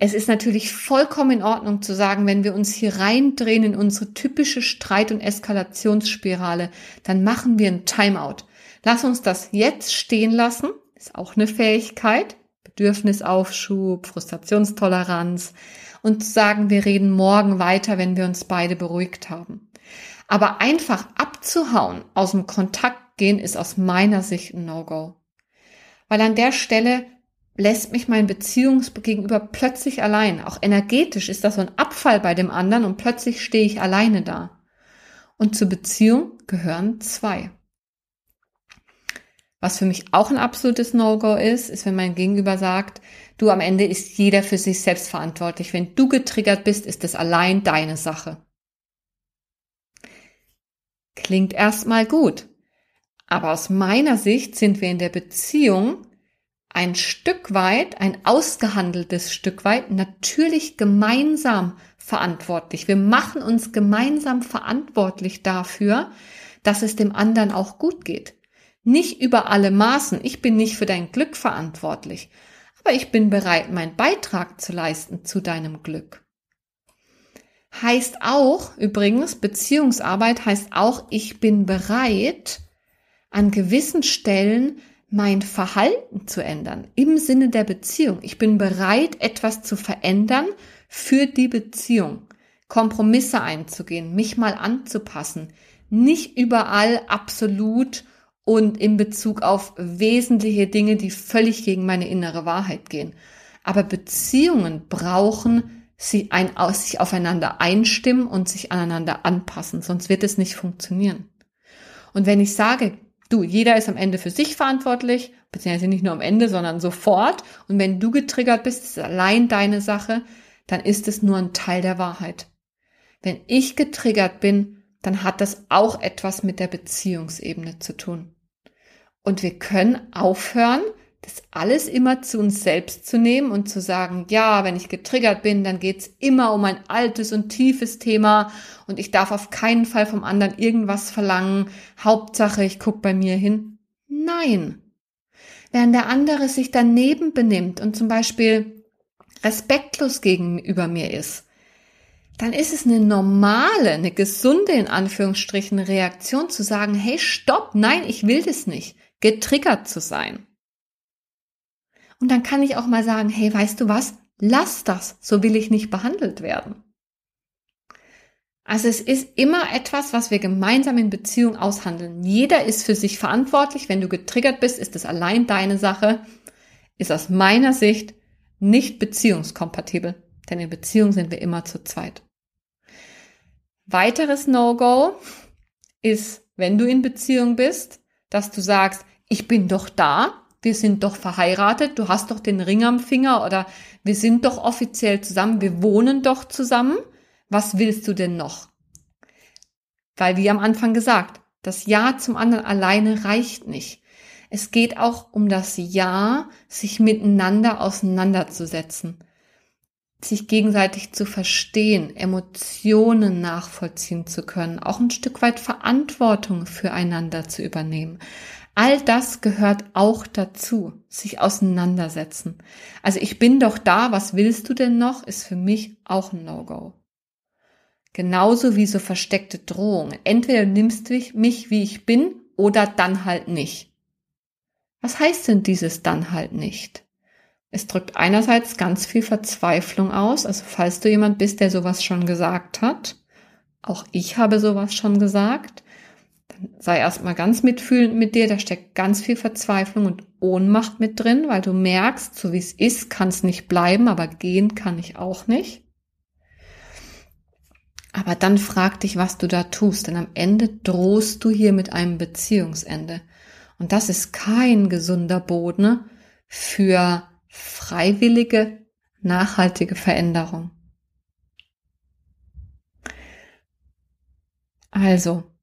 Es ist natürlich vollkommen in Ordnung zu sagen, wenn wir uns hier reindrehen in unsere typische Streit- und Eskalationsspirale, dann machen wir ein Timeout. Lass uns das jetzt stehen lassen, ist auch eine Fähigkeit. Bedürfnisaufschub, Frustrationstoleranz und sagen, wir reden morgen weiter, wenn wir uns beide beruhigt haben. Aber einfach abzuhauen, aus dem Kontakt gehen, ist aus meiner Sicht ein No-Go. Weil an der Stelle lässt mich mein Beziehungsgegenüber plötzlich allein. Auch energetisch ist das so ein Abfall bei dem anderen und plötzlich stehe ich alleine da. Und zur Beziehung gehören zwei. Was für mich auch ein absolutes No-Go ist, ist, wenn mein Gegenüber sagt, Du, am Ende ist jeder für sich selbst verantwortlich. Wenn du getriggert bist, ist es allein deine Sache. Klingt erstmal gut. Aber aus meiner Sicht sind wir in der Beziehung ein Stück weit, ein ausgehandeltes Stück weit, natürlich gemeinsam verantwortlich. Wir machen uns gemeinsam verantwortlich dafür, dass es dem anderen auch gut geht. Nicht über alle Maßen. Ich bin nicht für dein Glück verantwortlich. Aber ich bin bereit, meinen Beitrag zu leisten zu deinem Glück. Heißt auch, übrigens, Beziehungsarbeit heißt auch, ich bin bereit, an gewissen Stellen mein Verhalten zu ändern im Sinne der Beziehung. Ich bin bereit, etwas zu verändern für die Beziehung, Kompromisse einzugehen, mich mal anzupassen, nicht überall absolut und in Bezug auf wesentliche Dinge, die völlig gegen meine innere Wahrheit gehen. Aber Beziehungen brauchen sie ein, sich aufeinander einstimmen und sich aneinander anpassen, sonst wird es nicht funktionieren. Und wenn ich sage, du, jeder ist am Ende für sich verantwortlich, beziehungsweise nicht nur am Ende, sondern sofort, und wenn du getriggert bist, ist es allein deine Sache, dann ist es nur ein Teil der Wahrheit. Wenn ich getriggert bin, dann hat das auch etwas mit der Beziehungsebene zu tun. Und wir können aufhören, das alles immer zu uns selbst zu nehmen und zu sagen, ja, wenn ich getriggert bin, dann geht's immer um ein altes und tiefes Thema und ich darf auf keinen Fall vom anderen irgendwas verlangen. Hauptsache, ich guck bei mir hin. Nein. Während der andere sich daneben benimmt und zum Beispiel respektlos gegenüber mir ist, dann ist es eine normale, eine gesunde in Anführungsstrichen Reaktion zu sagen, hey, stopp, nein, ich will das nicht, getriggert zu sein. Und dann kann ich auch mal sagen, hey, weißt du was? Lass das, so will ich nicht behandelt werden. Also es ist immer etwas, was wir gemeinsam in Beziehung aushandeln. Jeder ist für sich verantwortlich. Wenn du getriggert bist, ist es allein deine Sache. Ist aus meiner Sicht nicht beziehungskompatibel. Denn in Beziehung sind wir immer zu zweit. Weiteres No-Go ist, wenn du in Beziehung bist, dass du sagst, ich bin doch da, wir sind doch verheiratet, du hast doch den Ring am Finger oder wir sind doch offiziell zusammen, wir wohnen doch zusammen. Was willst du denn noch? Weil, wie am Anfang gesagt, das Ja zum anderen alleine reicht nicht. Es geht auch um das Ja, sich miteinander auseinanderzusetzen sich gegenseitig zu verstehen, Emotionen nachvollziehen zu können, auch ein Stück weit Verantwortung füreinander zu übernehmen. All das gehört auch dazu, sich auseinandersetzen. Also ich bin doch da, was willst du denn noch, ist für mich auch ein No-Go. Genauso wie so versteckte Drohungen. Entweder nimmst du mich, wie ich bin, oder dann halt nicht. Was heißt denn dieses dann halt nicht? Es drückt einerseits ganz viel Verzweiflung aus, also falls du jemand bist, der sowas schon gesagt hat, auch ich habe sowas schon gesagt, dann sei erstmal ganz mitfühlend mit dir, da steckt ganz viel Verzweiflung und Ohnmacht mit drin, weil du merkst, so wie es ist, kann es nicht bleiben, aber gehen kann ich auch nicht. Aber dann frag dich, was du da tust, denn am Ende drohst du hier mit einem Beziehungsende. Und das ist kein gesunder Boden für freiwillige, nachhaltige Veränderung. Also,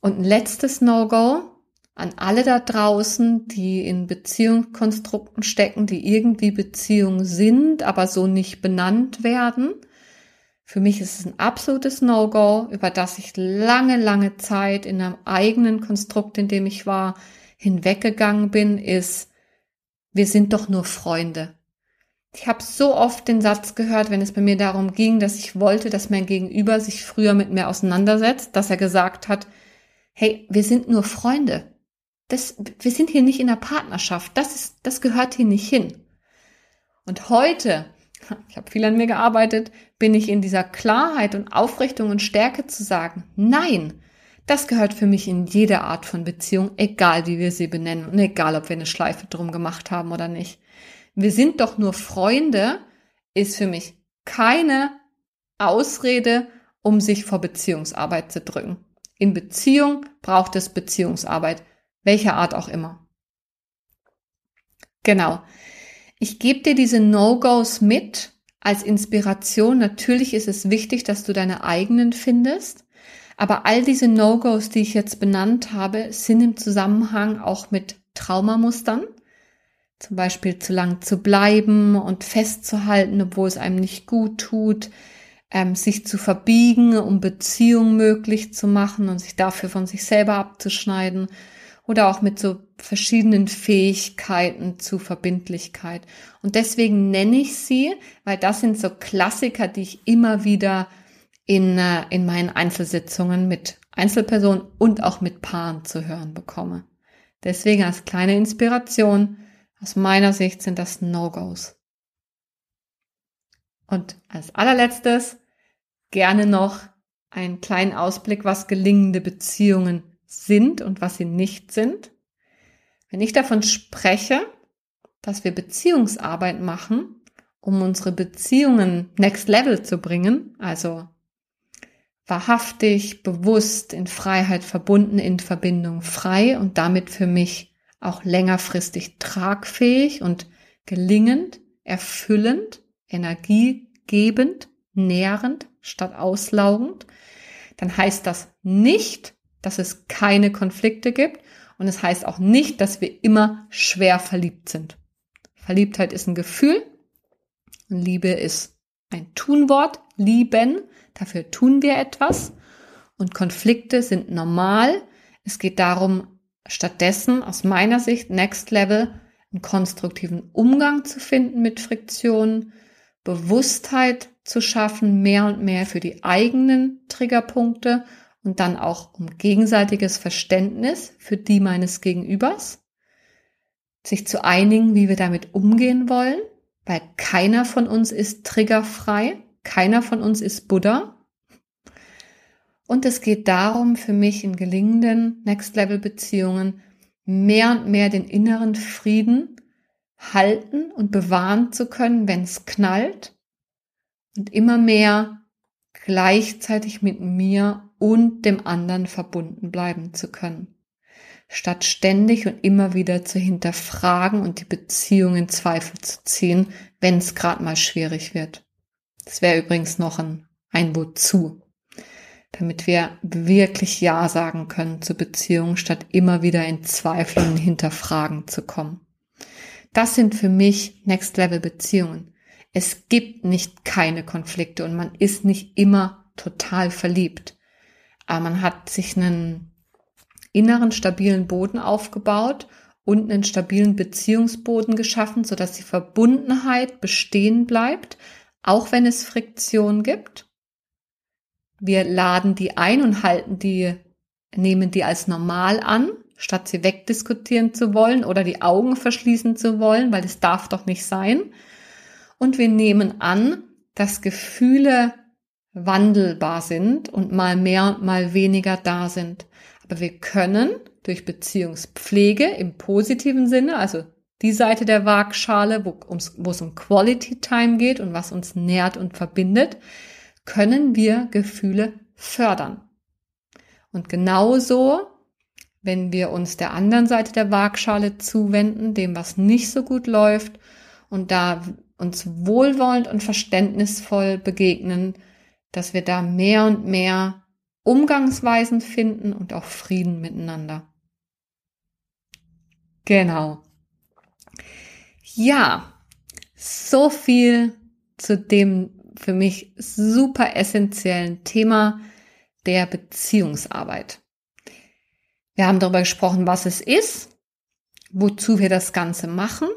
und ein letztes No-Go an alle da draußen, die in Beziehungskonstrukten stecken, die irgendwie Beziehungen sind, aber so nicht benannt werden. Für mich ist es ein absolutes No-Go, über das ich lange, lange Zeit in einem eigenen Konstrukt, in dem ich war, hinweggegangen bin, ist, wir sind doch nur Freunde. Ich habe so oft den Satz gehört, wenn es bei mir darum ging, dass ich wollte, dass mein Gegenüber sich früher mit mir auseinandersetzt, dass er gesagt hat, hey, wir sind nur Freunde. Das, wir sind hier nicht in der Partnerschaft. Das ist, das gehört hier nicht hin. Und heute, ich habe viel an mir gearbeitet, bin ich in dieser Klarheit und Aufrichtung und Stärke zu sagen, nein, das gehört für mich in jede Art von Beziehung, egal wie wir sie benennen und egal, ob wir eine Schleife drum gemacht haben oder nicht. Wir sind doch nur Freunde, ist für mich keine Ausrede, um sich vor Beziehungsarbeit zu drücken. In Beziehung braucht es Beziehungsarbeit, welcher Art auch immer. Genau. Ich gebe dir diese No-Gos mit als Inspiration. Natürlich ist es wichtig, dass du deine eigenen findest. Aber all diese No-Gos, die ich jetzt benannt habe, sind im Zusammenhang auch mit Traumamustern. Zum Beispiel zu lang zu bleiben und festzuhalten, obwohl es einem nicht gut tut, ähm, sich zu verbiegen, um Beziehungen möglich zu machen und sich dafür von sich selber abzuschneiden oder auch mit so verschiedenen Fähigkeiten zu Verbindlichkeit. Und deswegen nenne ich sie, weil das sind so Klassiker, die ich immer wieder in, äh, in meinen Einzelsitzungen mit Einzelpersonen und auch mit Paaren zu hören bekomme. Deswegen als kleine Inspiration, aus meiner Sicht sind das No-Gos. Und als allerletztes gerne noch einen kleinen Ausblick, was gelingende Beziehungen sind und was sie nicht sind. Wenn ich davon spreche, dass wir Beziehungsarbeit machen, um unsere Beziehungen next level zu bringen, also wahrhaftig, bewusst, in Freiheit verbunden, in Verbindung frei und damit für mich auch längerfristig tragfähig und gelingend, erfüllend, energiegebend, nährend statt auslaugend, dann heißt das nicht, dass es keine Konflikte gibt. Und es heißt auch nicht, dass wir immer schwer verliebt sind. Verliebtheit ist ein Gefühl. Und Liebe ist ein Tunwort, lieben, dafür tun wir etwas. Und Konflikte sind normal. Es geht darum, stattdessen aus meiner Sicht Next Level einen konstruktiven Umgang zu finden mit Friktionen, Bewusstheit zu schaffen, mehr und mehr für die eigenen Triggerpunkte und dann auch um gegenseitiges Verständnis für die meines Gegenübers, sich zu einigen, wie wir damit umgehen wollen, weil keiner von uns ist triggerfrei, keiner von uns ist Buddha. Und es geht darum, für mich in gelingenden Next-Level-Beziehungen mehr und mehr den inneren Frieden halten und bewahren zu können, wenn es knallt und immer mehr gleichzeitig mit mir und dem anderen verbunden bleiben zu können, statt ständig und immer wieder zu hinterfragen und die Beziehung in Zweifel zu ziehen, wenn es gerade mal schwierig wird. Das wäre übrigens noch ein, ein Wozu, damit wir wirklich Ja sagen können zur Beziehung, statt immer wieder in Zweifel und Hinterfragen zu kommen. Das sind für mich Next Level Beziehungen. Es gibt nicht keine Konflikte und man ist nicht immer total verliebt. Aber man hat sich einen inneren stabilen Boden aufgebaut und einen stabilen Beziehungsboden geschaffen, sodass die Verbundenheit bestehen bleibt, auch wenn es Friktion gibt. Wir laden die ein und halten die, nehmen die als normal an, statt sie wegdiskutieren zu wollen oder die Augen verschließen zu wollen, weil es darf doch nicht sein und wir nehmen an, dass Gefühle wandelbar sind und mal mehr und mal weniger da sind. Aber wir können durch Beziehungspflege im positiven Sinne, also die Seite der Waagschale, wo, wo es um Quality Time geht und was uns nährt und verbindet, können wir Gefühle fördern. Und genauso, wenn wir uns der anderen Seite der Waagschale zuwenden, dem was nicht so gut läuft, und da uns wohlwollend und verständnisvoll begegnen, dass wir da mehr und mehr Umgangsweisen finden und auch Frieden miteinander. Genau. Ja, so viel zu dem für mich super essentiellen Thema der Beziehungsarbeit. Wir haben darüber gesprochen, was es ist, wozu wir das Ganze machen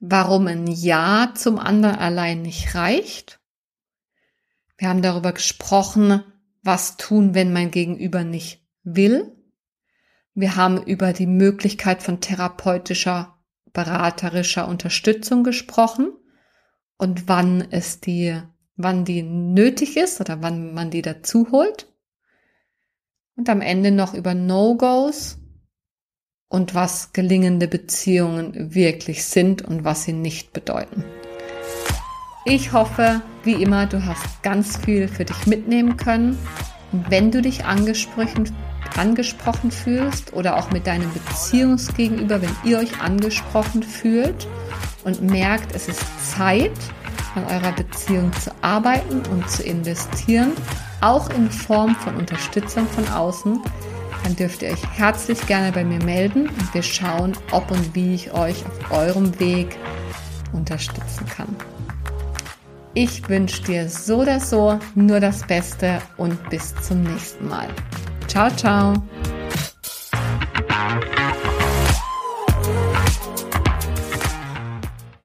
warum ein Ja zum anderen allein nicht reicht. Wir haben darüber gesprochen, was tun, wenn mein Gegenüber nicht will. Wir haben über die Möglichkeit von therapeutischer, beraterischer Unterstützung gesprochen und wann es die, wann die nötig ist oder wann man die dazu holt. Und am Ende noch über No-Gos und was gelingende Beziehungen wirklich sind und was sie nicht bedeuten. Ich hoffe, wie immer, du hast ganz viel für dich mitnehmen können. Wenn du dich angesprochen, angesprochen fühlst oder auch mit deinem Beziehungsgegenüber, wenn ihr euch angesprochen fühlt und merkt, es ist Zeit, an eurer Beziehung zu arbeiten und zu investieren, auch in Form von Unterstützung von außen, dann dürft ihr euch herzlich gerne bei mir melden und wir schauen, ob und wie ich euch auf eurem Weg unterstützen kann. Ich wünsche dir so oder so nur das Beste und bis zum nächsten Mal. Ciao, ciao.